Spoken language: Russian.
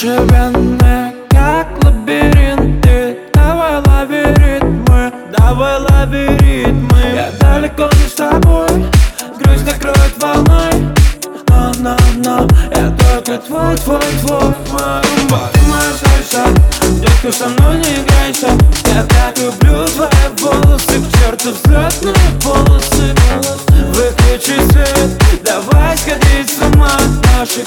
Наши вены как лабиринты Давай лови ритмы, давай лови ритмы Я далеко не с тобой, грусть накроет волной Но, но, но, я только твой, твой, твой Мой румба, ты моя сальса Детка, со мной не играйся. Я так люблю твои волосы К черту взлетные полосы. Выключи свет, давай сходить с ума. В нашей